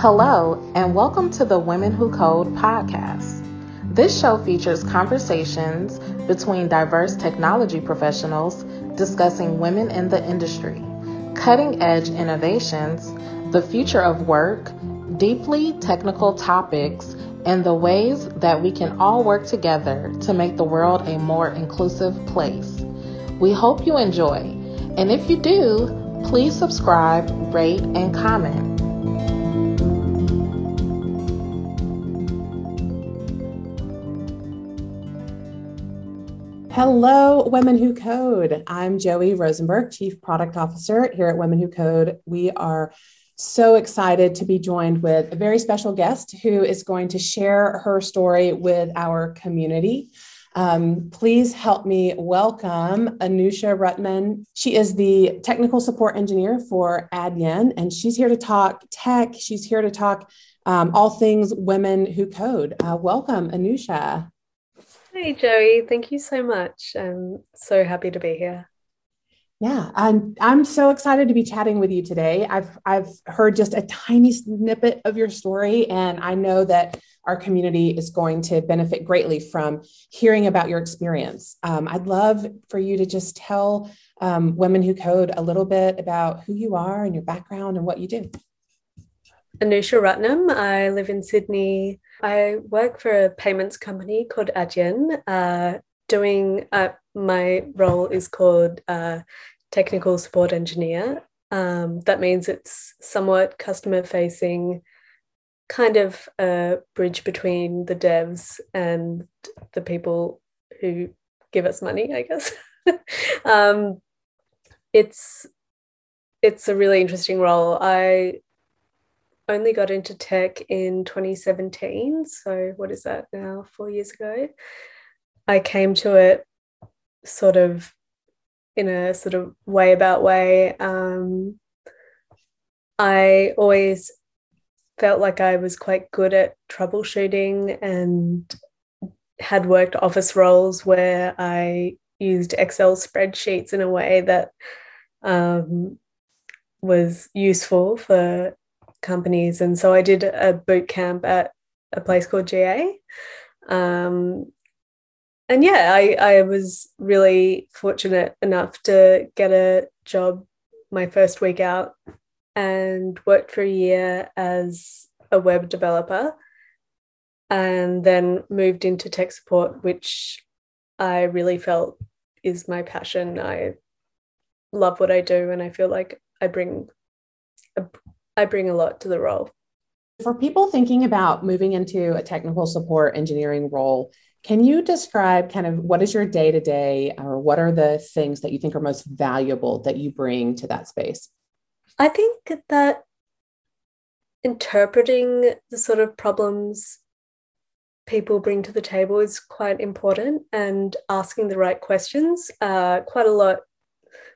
Hello, and welcome to the Women Who Code podcast. This show features conversations between diverse technology professionals discussing women in the industry, cutting edge innovations, the future of work, deeply technical topics, and the ways that we can all work together to make the world a more inclusive place. We hope you enjoy, and if you do, please subscribe, rate, and comment. Hello, Women Who Code. I'm Joey Rosenberg, Chief Product Officer here at Women Who Code. We are so excited to be joined with a very special guest who is going to share her story with our community. Um, please help me welcome Anusha Rutnam. She is the technical support engineer for Adyen, and she's here to talk tech. She's here to talk um, all things women who code. Uh, welcome, Anusha. Hey, Joey. Thank you so much. I'm so happy to be here. Yeah, I'm I'm so excited to be chatting with you today. I've I've heard just a tiny snippet of your story and I know that our community is going to benefit greatly from hearing about your experience. Um, I'd love for you to just tell um, Women Who Code a little bit about who you are and your background and what you do. Anusha Rutnam. I live in Sydney. I work for a payments company called Adyen. Uh, doing uh, my role is called uh, technical support engineer. Um, that means it's somewhat customer facing, kind of a bridge between the devs and the people who give us money, I guess. um, it's it's a really interesting role. I only got into tech in 2017. So, what is that now? Four years ago. I came to it sort of in a sort of way about way. Um, I always felt like I was quite good at troubleshooting and had worked office roles where I used Excel spreadsheets in a way that um, was useful for companies. And so I did a boot camp at a place called GA. Um, and yeah, I, I was really fortunate enough to get a job my first week out and worked for a year as a web developer and then moved into tech support, which I really felt is my passion. I love what I do and I feel like I bring I bring a lot to the role. For people thinking about moving into a technical support engineering role, can you describe kind of what is your day to day, or what are the things that you think are most valuable that you bring to that space? I think that interpreting the sort of problems people bring to the table is quite important and asking the right questions. Uh, quite a lot,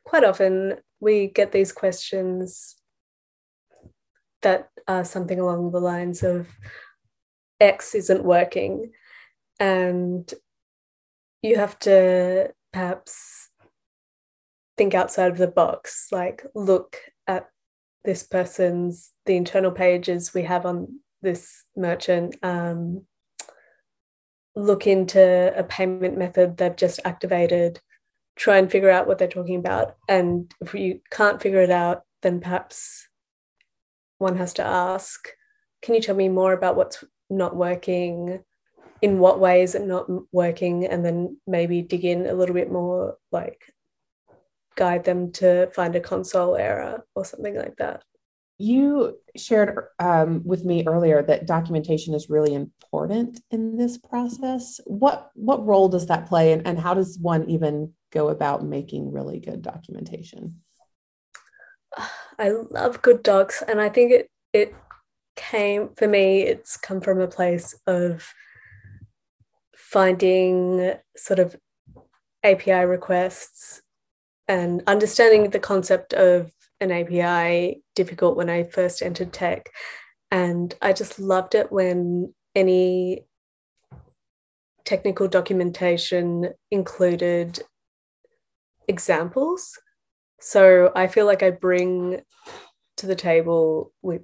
quite often, we get these questions that are something along the lines of X isn't working. And you have to perhaps think outside of the box, like look at this person's, the internal pages we have on this merchant, um, look into a payment method they've just activated, try and figure out what they're talking about. And if you can't figure it out, then perhaps one has to ask can you tell me more about what's not working in what way is it not working? And then maybe dig in a little bit more like guide them to find a console error or something like that. You shared um, with me earlier that documentation is really important in this process. What what role does that play? And, and how does one even go about making really good documentation? I love good docs, and I think it it came for me. It's come from a place of finding sort of API requests and understanding the concept of an API difficult when I first entered tech, and I just loved it when any technical documentation included examples. So I feel like I bring to the table with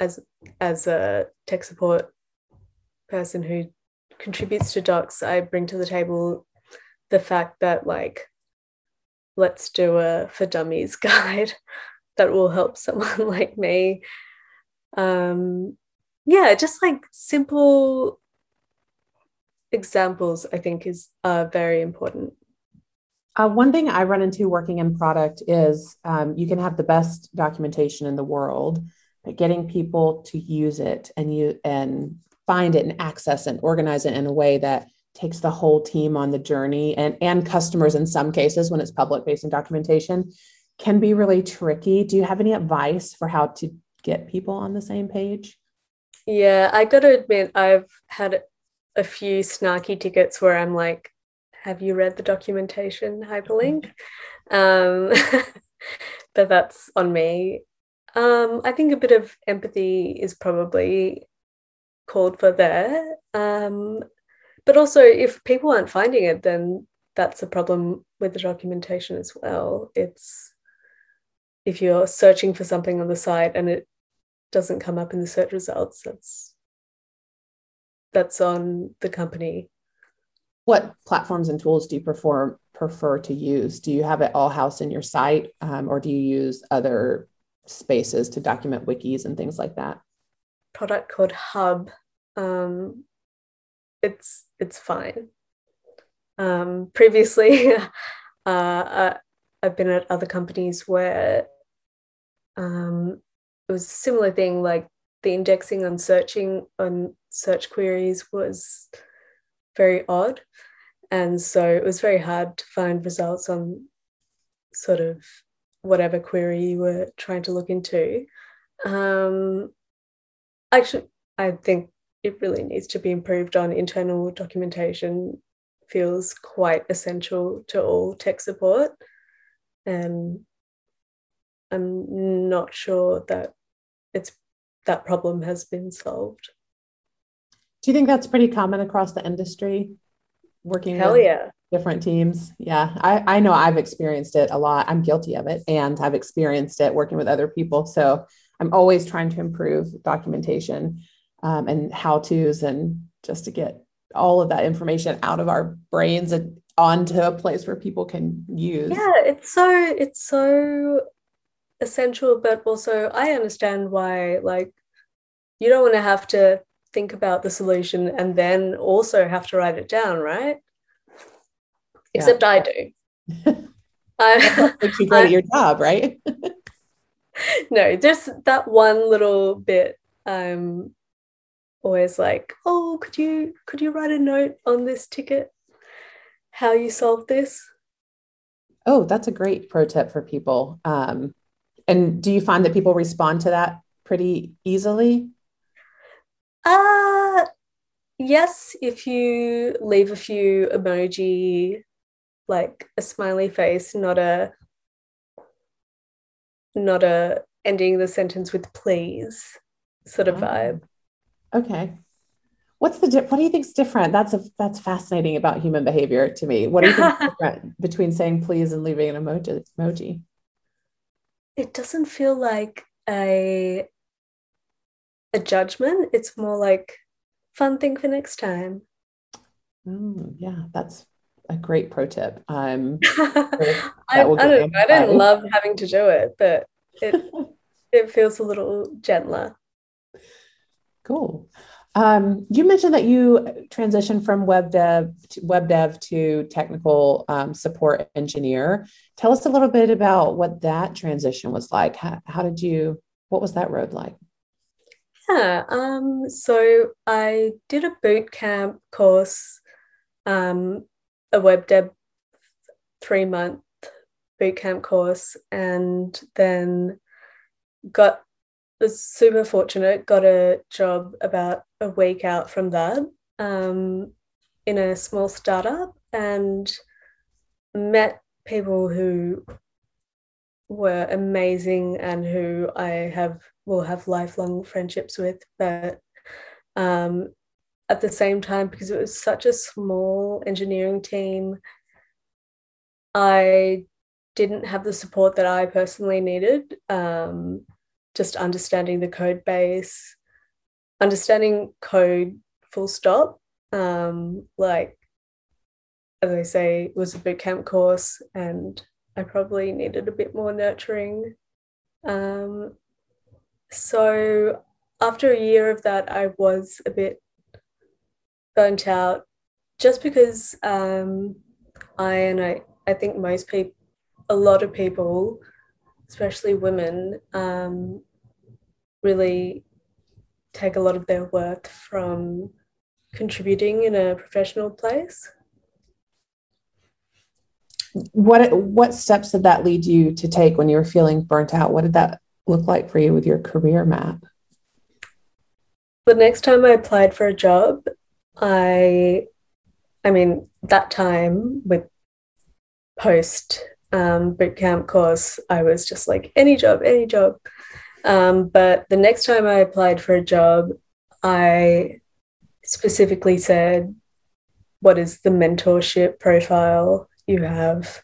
as as a tech support person who contributes to docs, I bring to the table the fact that like let's do a for dummies guide that will help someone like me. Um yeah, just like simple examples I think is uh, very important. Uh, one thing I run into working in product is um, you can have the best documentation in the world, but getting people to use it and you and find it and access and organize it in a way that takes the whole team on the journey and and customers in some cases when it's public facing documentation can be really tricky. Do you have any advice for how to get people on the same page? Yeah, I got to admit I've had a few snarky tickets where I'm like, have you read the documentation hyperlink? Um, but that's on me. Um, I think a bit of empathy is probably called for there. Um, but also, if people aren't finding it, then that's a problem with the documentation as well. It's if you're searching for something on the site and it doesn't come up in the search results, that's that's on the company. What platforms and tools do you prefer prefer to use? Do you have it all house in your site, um, or do you use other spaces to document wikis and things like that? Product called Hub. Um, it's it's fine. Um, previously, uh, I, I've been at other companies where um, it was a similar thing, like the indexing on searching on search queries was very odd. And so it was very hard to find results on sort of whatever query you were trying to look into. Um, actually, I think it really needs to be improved on internal documentation feels quite essential to all tech support. And I'm not sure that it's that problem has been solved. Do you think that's pretty common across the industry? Working Hell yeah. different teams. Yeah. I, I know I've experienced it a lot. I'm guilty of it and I've experienced it working with other people. So I'm always trying to improve documentation um, and how to's and just to get all of that information out of our brains and onto a place where people can use. Yeah, it's so it's so essential, but also I understand why like you don't want to have to think about the solution and then also have to write it down, right? Yeah. Except I do. I you great at your job, right? no, just that one little bit. I'm always like, oh, could you could you write a note on this ticket? How you solved this? Oh, that's a great pro tip for people. Um, and do you find that people respond to that pretty easily? Uh yes, if you leave a few emoji, like a smiley face, not a not a ending the sentence with please sort of vibe. Okay. What's the what do you think's different? That's a that's fascinating about human behavior to me. What do you think different between saying please and leaving an emoji emoji? It doesn't feel like a a judgment. It's more like fun thing for next time. Mm, yeah, that's a great pro tip. Um, I, I, don't, I didn't love having to do it, but it it feels a little gentler. Cool. Um, you mentioned that you transitioned from web dev to web dev to technical um, support engineer. Tell us a little bit about what that transition was like. How, how did you? What was that road like? Yeah. Um, so I did a boot camp course, um, a web dev three month bootcamp course, and then got was super fortunate. Got a job about a week out from that um, in a small startup, and met people who were amazing and who I have will have lifelong friendships with. But um, at the same time, because it was such a small engineering team, I didn't have the support that I personally needed. Um, just understanding the code base, understanding code full stop. Um, like, as I say, it was a bootcamp course, and I probably needed a bit more nurturing. Um, so after a year of that, I was a bit burnt out just because um, I and I, I think most people, a lot of people, especially women, um, really take a lot of their worth from contributing in a professional place. What what steps did that lead you to take when you were feeling burnt out? What did that look like for you with your career map? The next time I applied for a job, I I mean that time with post um, bootcamp course, I was just like any job, any job. Um, but the next time I applied for a job, I specifically said, "What is the mentorship profile you have?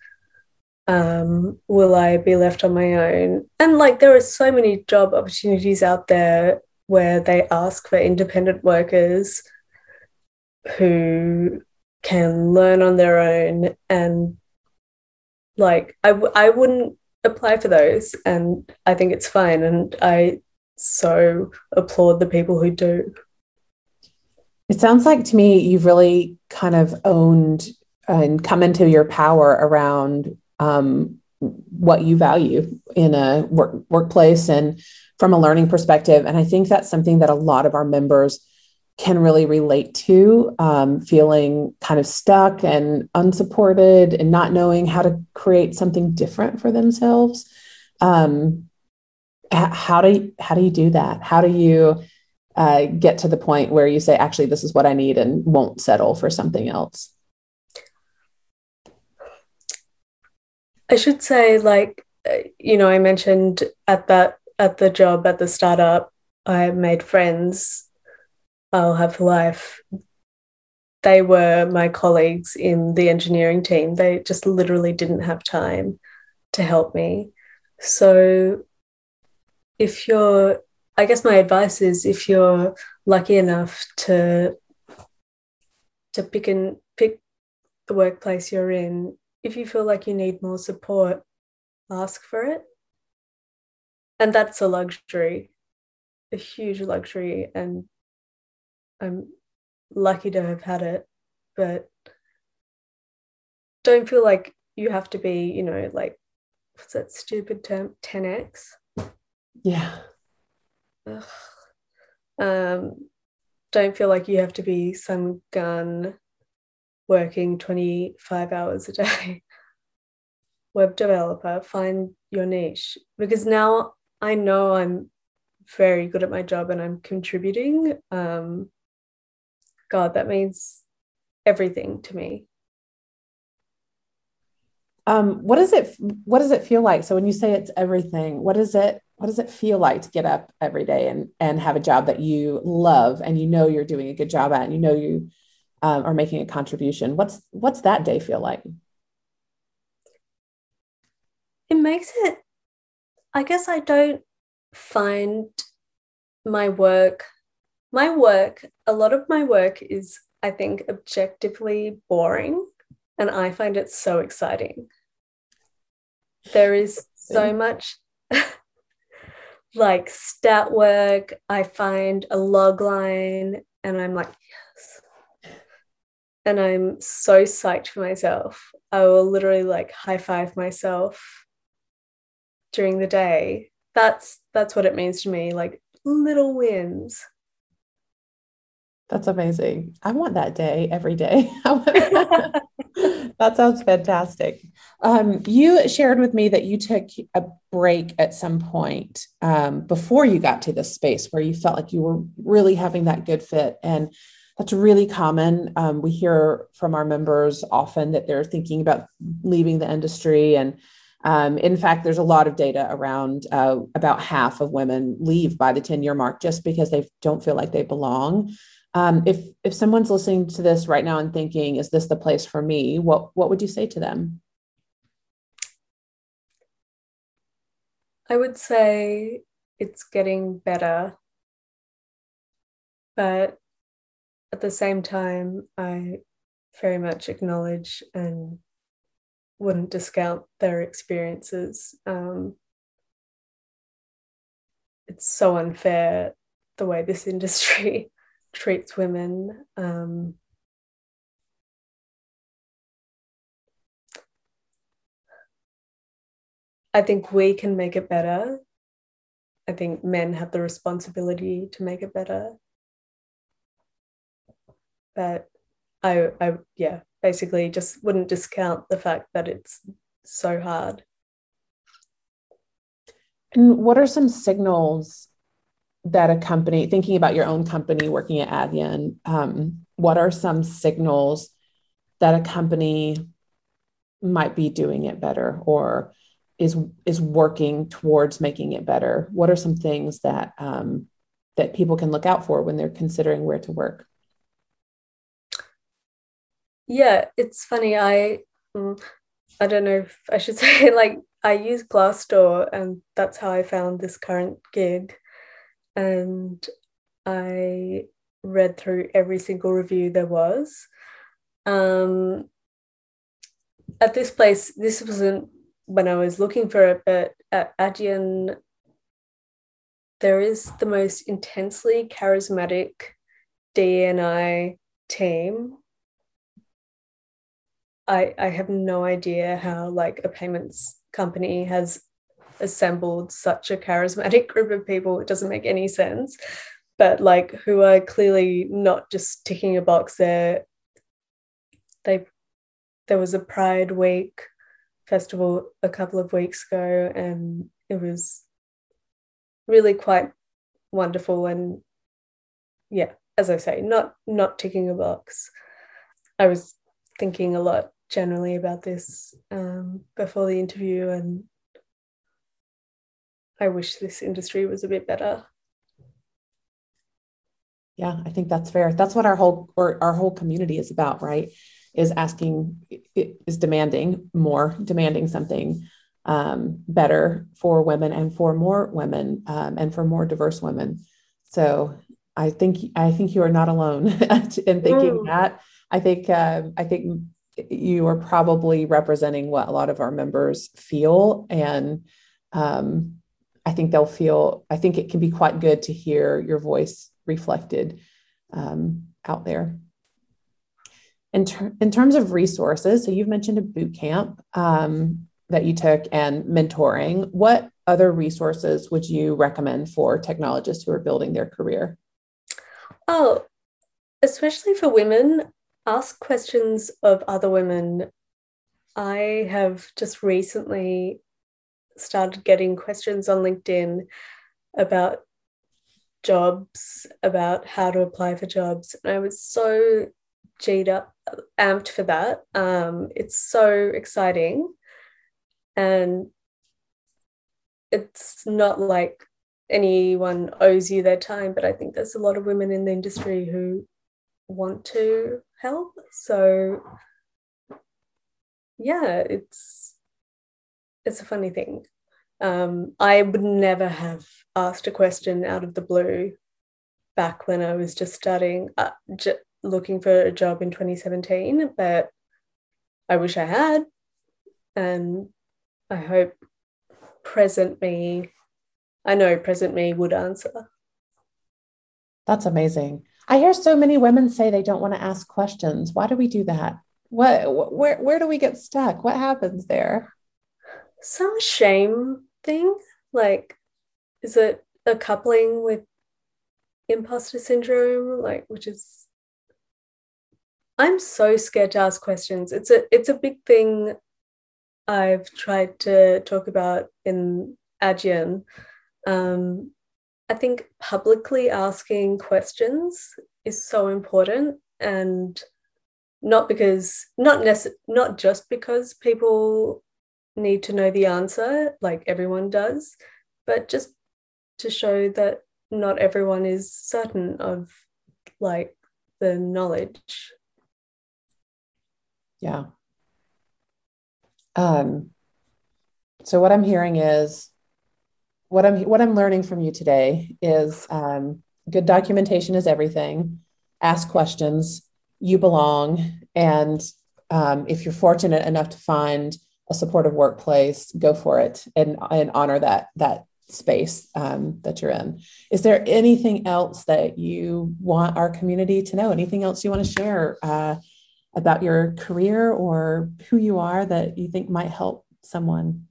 Um, will I be left on my own?" And like, there are so many job opportunities out there where they ask for independent workers who can learn on their own and like I w- I wouldn't apply for those and I think it's fine and I so applaud the people who do. It sounds like to me you've really kind of owned and come into your power around um, what you value in a work, workplace and from a learning perspective. And I think that's something that a lot of our members can really relate to um, feeling kind of stuck and unsupported and not knowing how to create something different for themselves. Um, how do you, how do you do that? How do you uh, get to the point where you say actually this is what i need and won't settle for something else i should say like uh, you know i mentioned at that at the job at the startup i made friends I'll have life. They were my colleagues in the engineering team. They just literally didn't have time to help me. So, if you're, I guess my advice is if you're lucky enough to to pick and pick the workplace you're in, if you feel like you need more support, ask for it. And that's a luxury, a huge luxury. And I'm lucky to have had it, but don't feel like you have to be, you know, like what's that stupid term? 10x. Yeah. Ugh. Um, don't feel like you have to be some gun working 25 hours a day. Web developer, find your niche because now I know I'm very good at my job and I'm contributing. Um, God, that means everything to me. Um, what does it what does it feel like? So when you say it's everything, what does it what does it feel like to get up every day and and have a job that you love and you know you're doing a good job at and you know you um, are making a contribution? What's what's that day feel like? It makes it. I guess I don't find my work my work, a lot of my work is, I think, objectively boring, and I find it so exciting. There is so much like stat work. I find a log line, and I'm like, yes. And I'm so psyched for myself. I will literally like high five myself during the day. That's that's what it means to me. Like little wins. That's amazing. I want that day every day. that sounds fantastic. Um, you shared with me that you took a break at some point um, before you got to this space where you felt like you were really having that good fit. And that's really common. Um, we hear from our members often that they're thinking about leaving the industry. And um, in fact, there's a lot of data around uh, about half of women leave by the 10 year mark just because they don't feel like they belong. Um, if if someone's listening to this right now and thinking, "Is this the place for me?" What what would you say to them? I would say it's getting better, but at the same time, I very much acknowledge and wouldn't discount their experiences. Um, it's so unfair the way this industry treats women. Um, I think we can make it better. I think men have the responsibility to make it better. But I, I, yeah, basically just wouldn't discount the fact that it's so hard. And what are some signals that a company, thinking about your own company working at Adyen, um, what are some signals that a company might be doing it better or is is working towards making it better? What are some things that um, that people can look out for when they're considering where to work? Yeah, it's funny. I mm, I don't know if I should say like I use Glassdoor, and that's how I found this current gig. And I read through every single review there was. Um, at this place, this wasn't when I was looking for it, but at Adyen, there is the most intensely charismatic DNI team. I, I have no idea how like a payments company has assembled such a charismatic group of people. It doesn't make any sense. But like who are clearly not just ticking a box there. They there was a Pride Week festival a couple of weeks ago, and it was really quite wonderful. And yeah, as I say, not not ticking a box. I was thinking a lot generally about this um, before the interview, and I wish this industry was a bit better. Yeah, I think that's fair. That's what our whole or our whole community is about, right? is asking is demanding more demanding something um, better for women and for more women um, and for more diverse women so i think i think you are not alone in thinking mm. that i think uh, i think you are probably representing what a lot of our members feel and um, i think they'll feel i think it can be quite good to hear your voice reflected um, out there in, ter- in terms of resources, so you've mentioned a boot camp um, that you took and mentoring. What other resources would you recommend for technologists who are building their career? Oh, especially for women, ask questions of other women. I have just recently started getting questions on LinkedIn about jobs, about how to apply for jobs. And I was so G'd up, amped for that. Um, it's so exciting. And it's not like anyone owes you their time, but I think there's a lot of women in the industry who want to help. So yeah, it's it's a funny thing. Um, I would never have asked a question out of the blue back when I was just starting. Uh, j- looking for a job in 2017, but I wish I had. And I hope present me, I know present me would answer. That's amazing. I hear so many women say they don't want to ask questions. Why do we do that? What where where do we get stuck? What happens there? Some shame thing. Like, is it a coupling with imposter syndrome? Like, which is I'm so scared to ask questions. It's a it's a big thing I've tried to talk about in Adyen. Um, I think publicly asking questions is so important and not because not nece- not just because people need to know the answer like everyone does but just to show that not everyone is certain of like the knowledge. Yeah. Um, so what I'm hearing is what I'm what I'm learning from you today is um, good documentation is everything. Ask questions. You belong, and um, if you're fortunate enough to find a supportive workplace, go for it and and honor that that space um, that you're in. Is there anything else that you want our community to know? Anything else you want to share uh, about your career or who you are that you think might help someone?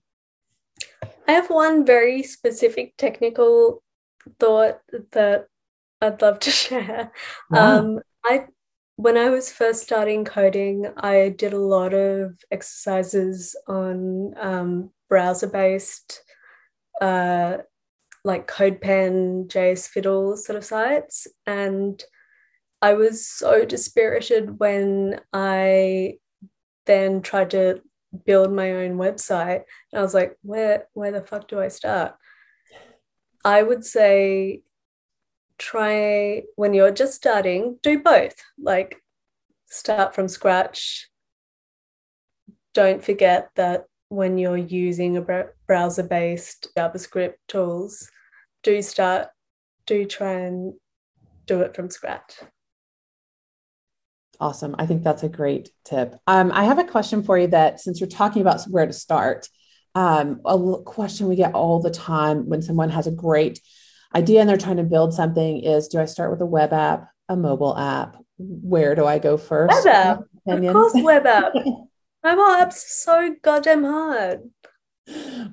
I have one very specific technical thought that I'd love to share. Wow. Um, I when I was first starting coding, I did a lot of exercises on um, browser based, uh, like CodePen, JS Fiddle sort of sites. And I was so dispirited when I then tried to build my own website. And I was like, where, where the fuck do I start? I would say try when you're just starting, do both. Like start from scratch. Don't forget that when you're using a browser based JavaScript tools, do start, do try and do it from scratch. Awesome. I think that's a great tip. Um, I have a question for you that since you're talking about where to start, um, a question we get all the time when someone has a great idea and they're trying to build something is do I start with a web app, a mobile app? Where do I go first? Web app. Of course, web app. mobile apps so goddamn hard.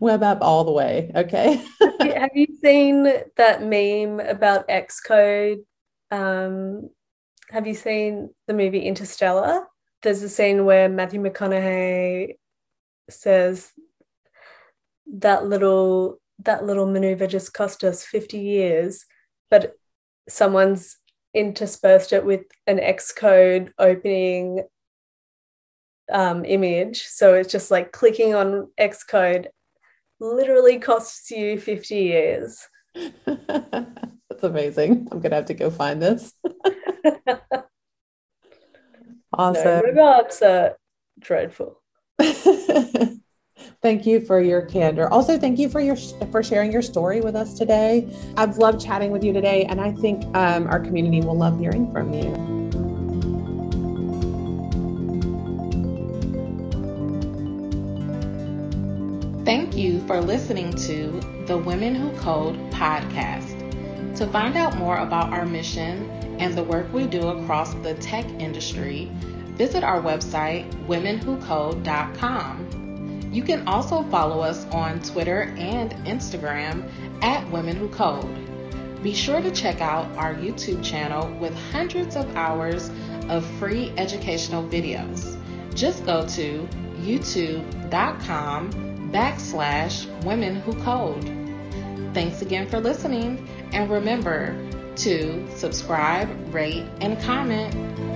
Web app all the way. Okay. have you seen that meme about Xcode? Um, have you seen the movie Interstellar? There's a scene where Matthew McConaughey says that little that little maneuver just cost us 50 years, but someone's interspersed it with an Xcode opening um, image. So it's just like clicking on Xcode literally costs you 50 years. That's amazing. I'm going to have to go find this. awesome. No, apps are dreadful. thank you for your candor. Also, thank you for your for sharing your story with us today. I've loved chatting with you today, and I think um, our community will love hearing from you. Thank you for listening to the Women Who Code podcast. To find out more about our mission and the work we do across the tech industry, visit our website, womenwhocode.com. You can also follow us on Twitter and Instagram at Women Who Code. Be sure to check out our YouTube channel with hundreds of hours of free educational videos. Just go to youtube.com backslash women who code. Thanks again for listening, and remember to subscribe, rate, and comment.